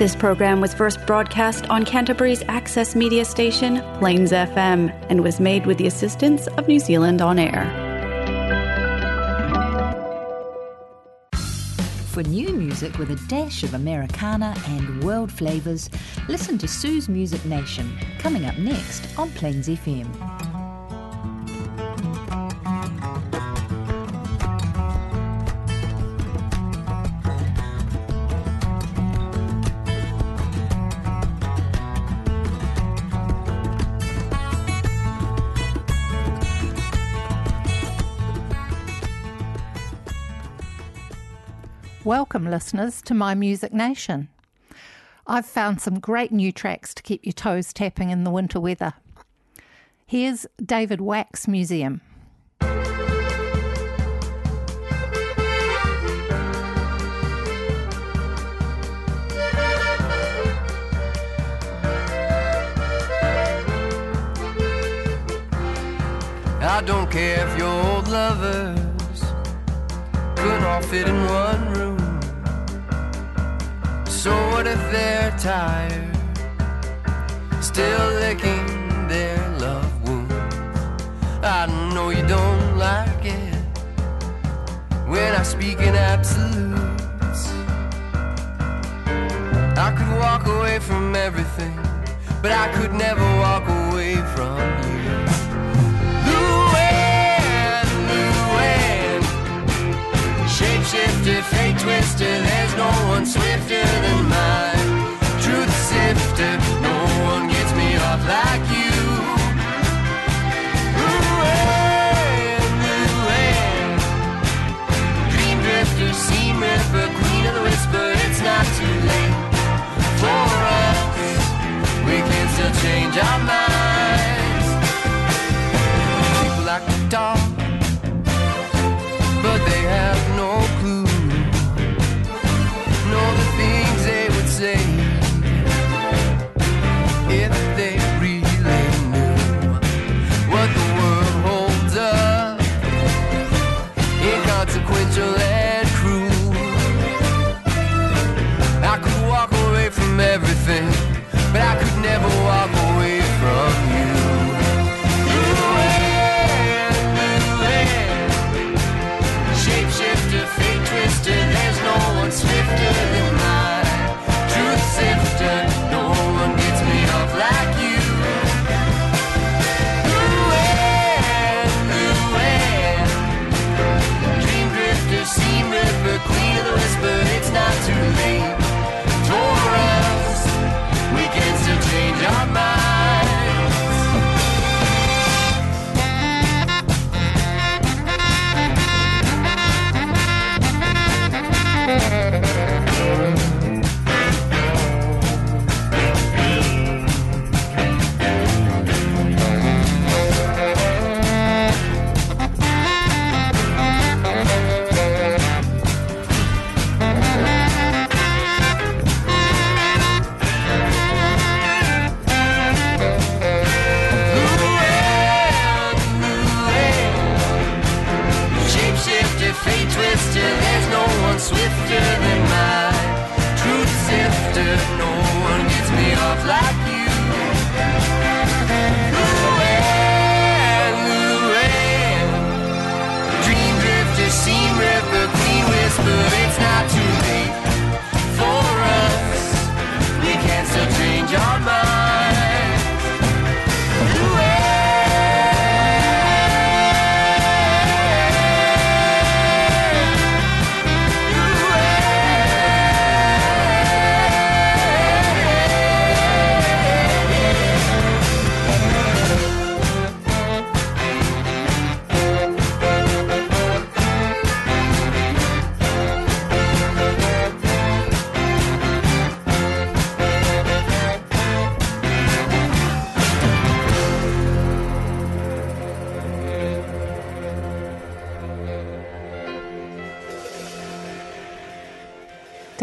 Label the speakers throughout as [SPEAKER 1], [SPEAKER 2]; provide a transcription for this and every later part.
[SPEAKER 1] This program was first broadcast on Canterbury's access media station, Plains FM, and was made with the assistance of New Zealand On Air.
[SPEAKER 2] For new music with a dash of Americana and world flavours, listen to Sioux's Music Nation, coming up next on Plains FM.
[SPEAKER 3] Welcome, listeners, to My Music Nation. I've found some great new tracks to keep your toes tapping in the winter weather. Here's David Wax Museum.
[SPEAKER 4] I don't care if your old lovers couldn't all fit in one. So what if they're tired, still licking their love wounds? I know you don't like it when I speak in absolutes. I could walk away from everything, but I could never walk away from you.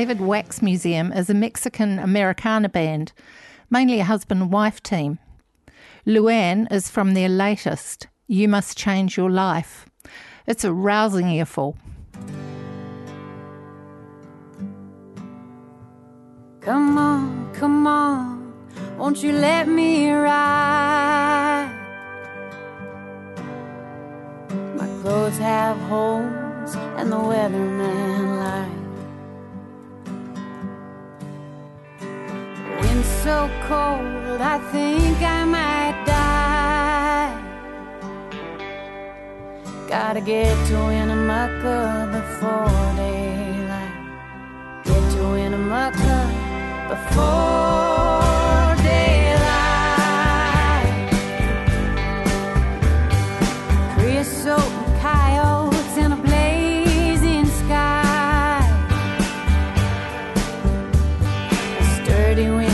[SPEAKER 3] David Wax Museum is a Mexican Americana band, mainly a husband and wife team. Luann is from their latest, You Must Change Your Life. It's a rousing earful.
[SPEAKER 5] Come on, come on, won't you let me ride? My clothes have holes, and the weatherman so cold, I think I might die. Gotta get to Winnemucca before daylight. Get to Winnemucca before.
[SPEAKER 6] dirty wind.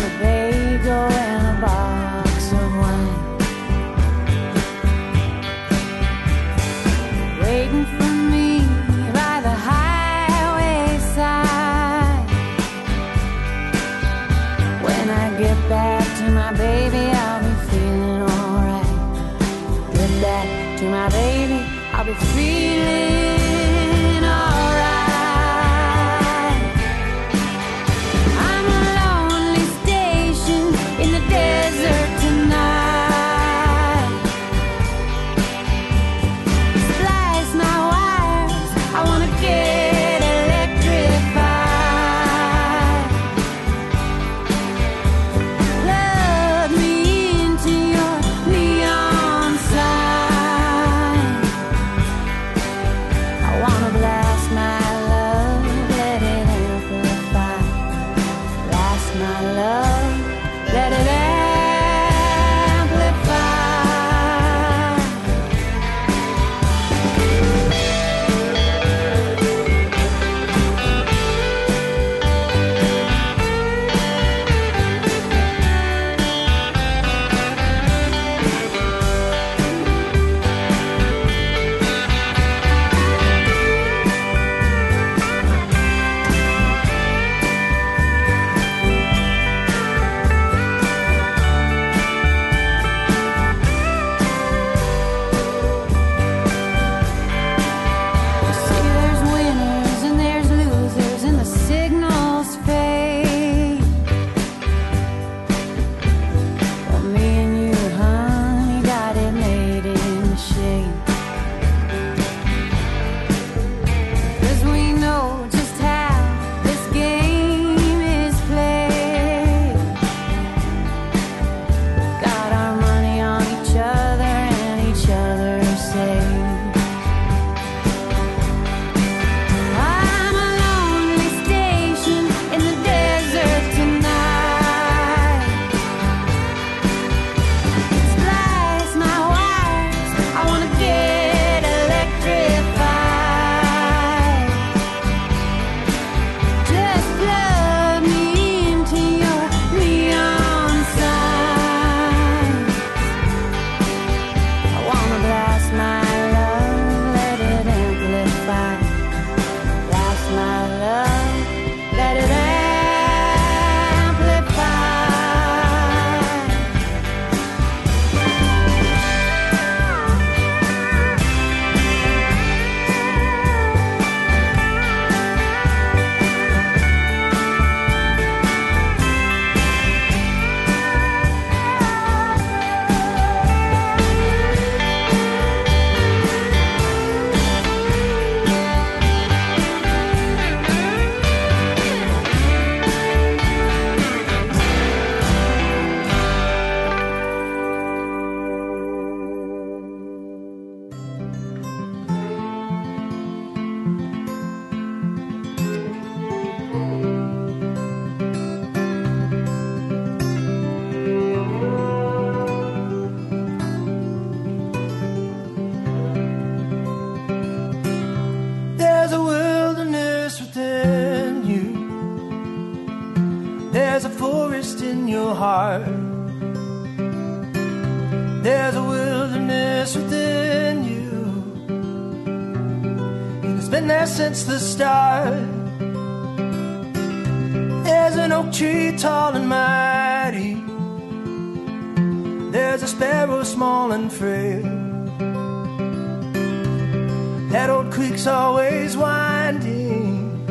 [SPEAKER 6] That old creek's always winding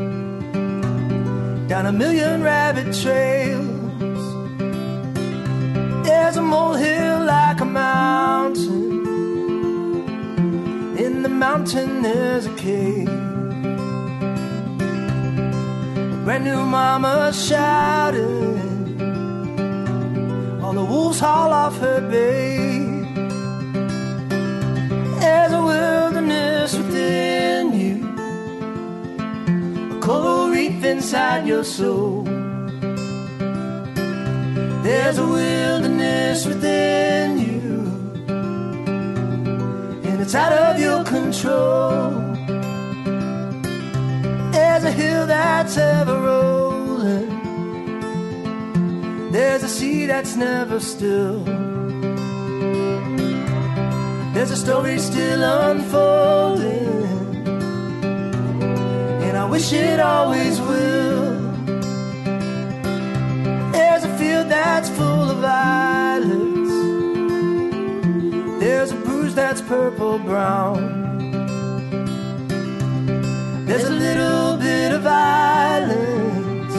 [SPEAKER 7] down a million rabbit trails. There's a molehill like a mountain. In the mountain, there's a cave. A brand new mama shouted while the wolves haul off her baby. Coral reef inside your soul. There's a wilderness within you, and it's out of your control. There's a hill that's ever rolling, there's a sea that's never still. There's a story still unfolding wish it always will. There's a field that's full of violets. There's a bruise that's purple brown. There's a little bit of violence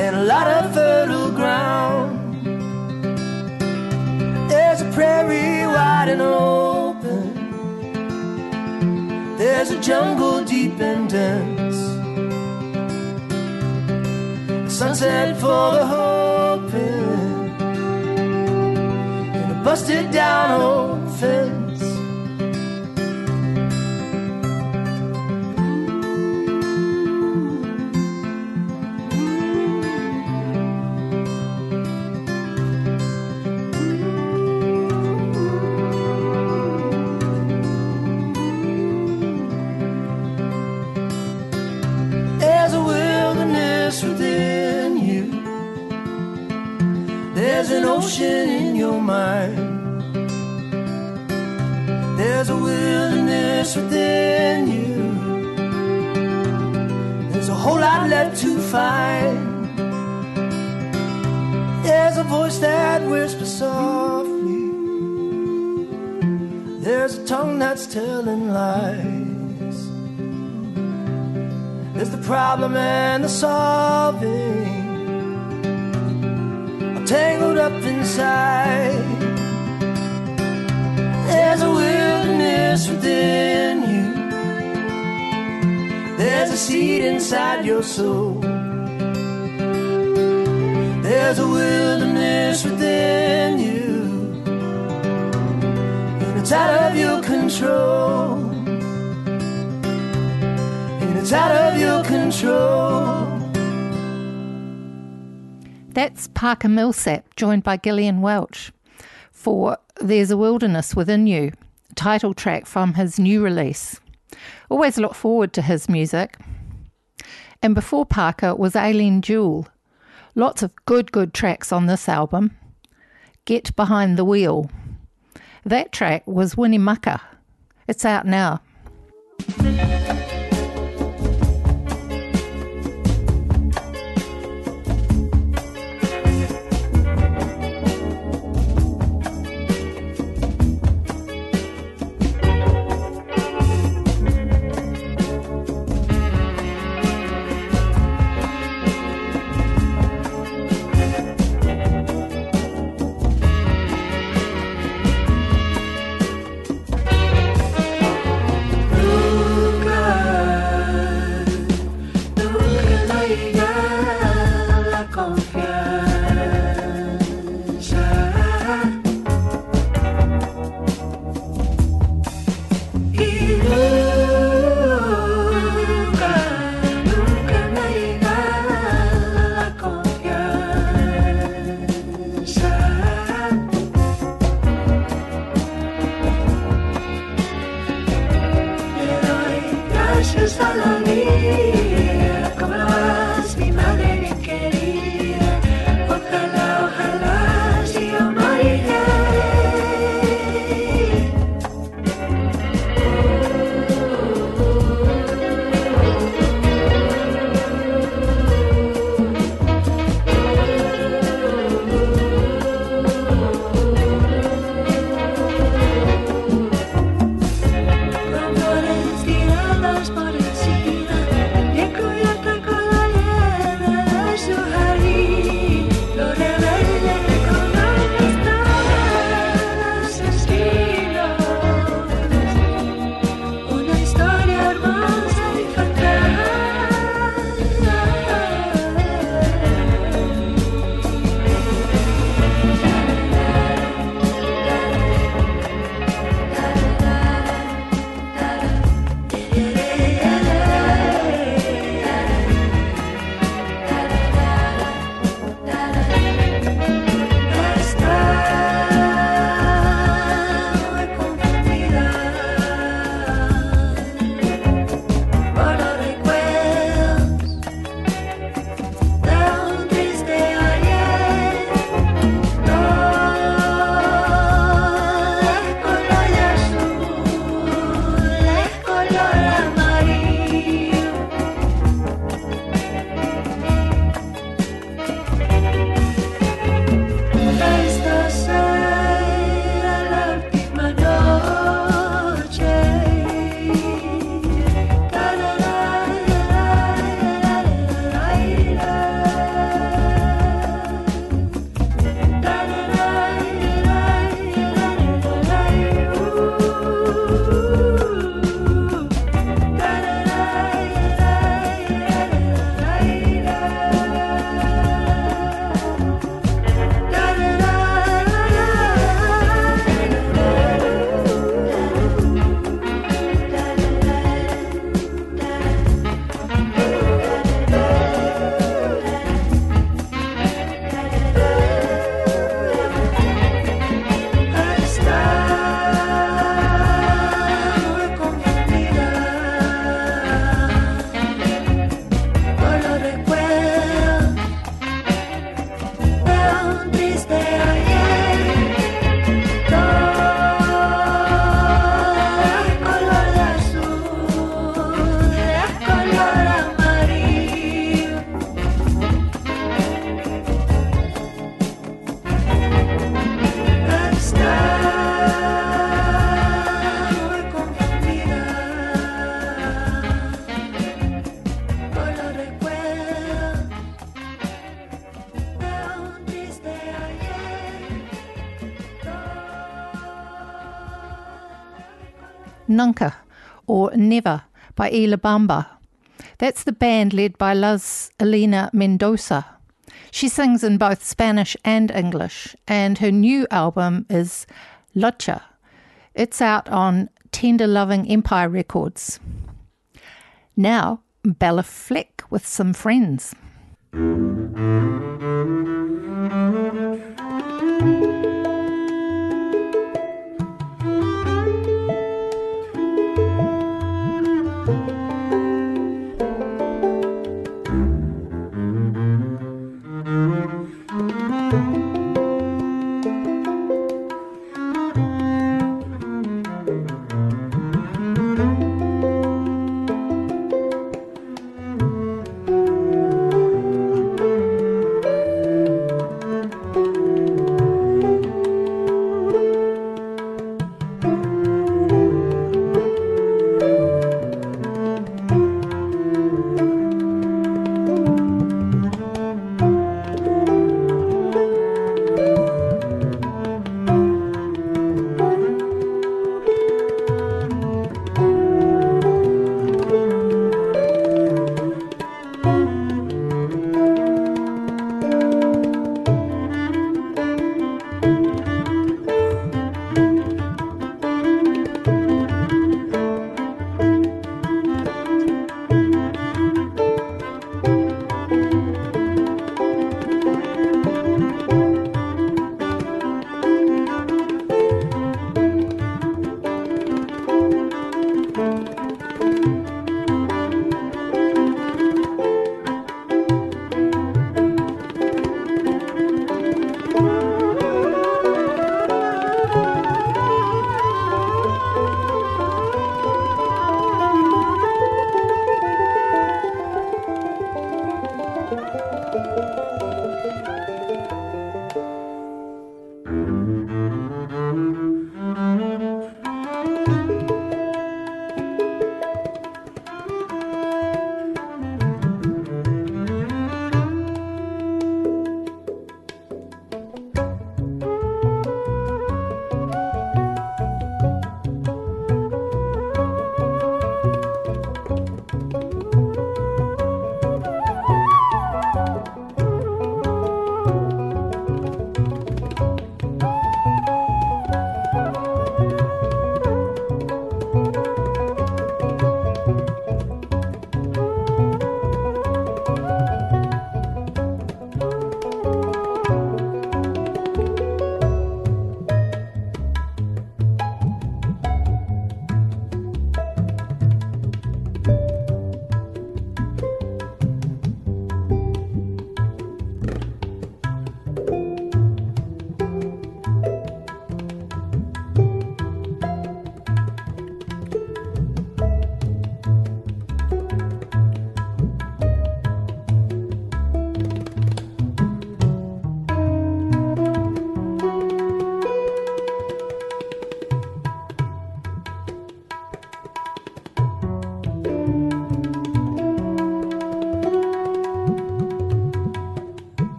[SPEAKER 7] and a lot of fertile ground. There's a prairie wide and open. There's a jungle deep and dense. A sunset for the hoping. And a busted down old fence. There's a voice that whispers softly. There's a tongue that's telling lies. There's the problem and the solving. I'm tangled up inside. There's a wilderness within you. There's a seed inside your soul. There's a wilderness within you. And it's out of your control and it's out of your control.
[SPEAKER 3] That's Parker Millsap, joined by Gillian Welch, for There's a Wilderness Within You, title track from his new release. Always look forward to his music. And before Parker was Eilen Jewell. Lots of good, good tracks on this album. Get Behind the Wheel. That track was Winnemucca. It's out now.
[SPEAKER 4] Hallelujah.
[SPEAKER 3] Nunca or Never by Y La Bamba. That's the band led by Luz Elena Mendoza. She sings in both Spanish and English, and her new album is Lucha. It's out on Tender Loving Empire Records. Now, Bela Fleck with some friends.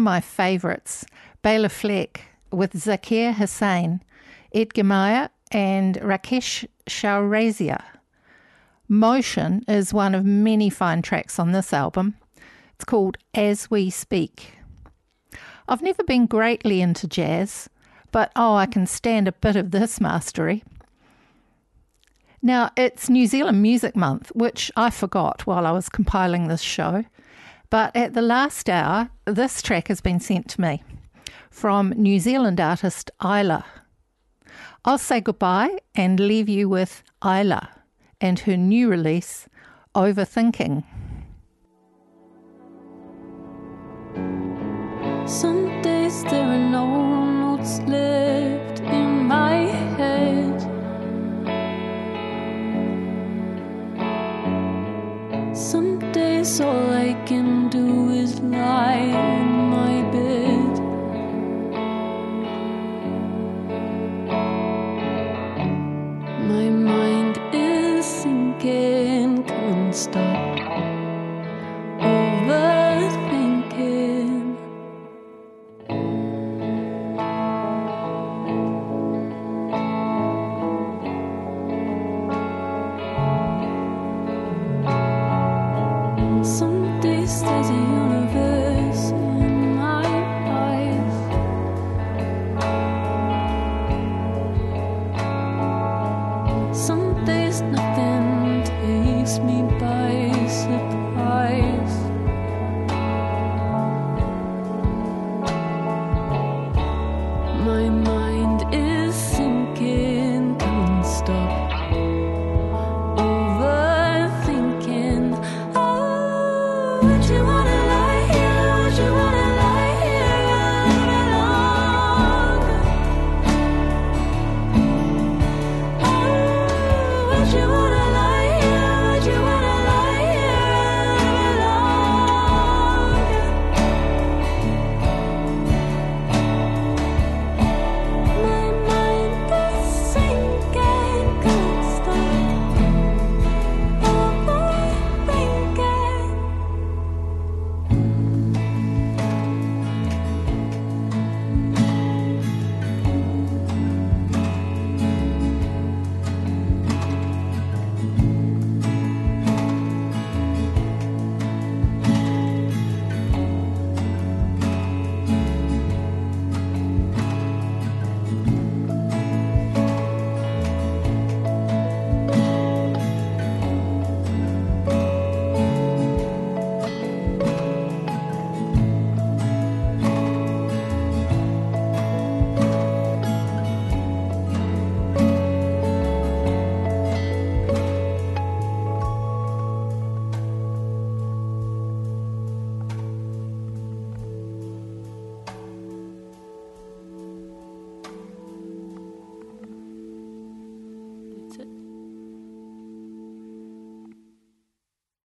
[SPEAKER 3] Of my favourites, Bela Fleck with Zakir Hussain, Edgar Meyer, and Rakesh Chaurasia. Motion is one of many fine tracks on this album. It's called As We Speak. I've never been greatly into jazz, but oh, I can stand a bit of this mastery. Now, it's New Zealand Music Month, which I forgot while I was compiling this show. But at the last hour, this track has been sent to me from New Zealand artist Isla. I'll say goodbye and leave you with Isla and her new release, Overthinking.
[SPEAKER 8] Some days there are no notes left in my head. Some all I can do is lie my mind.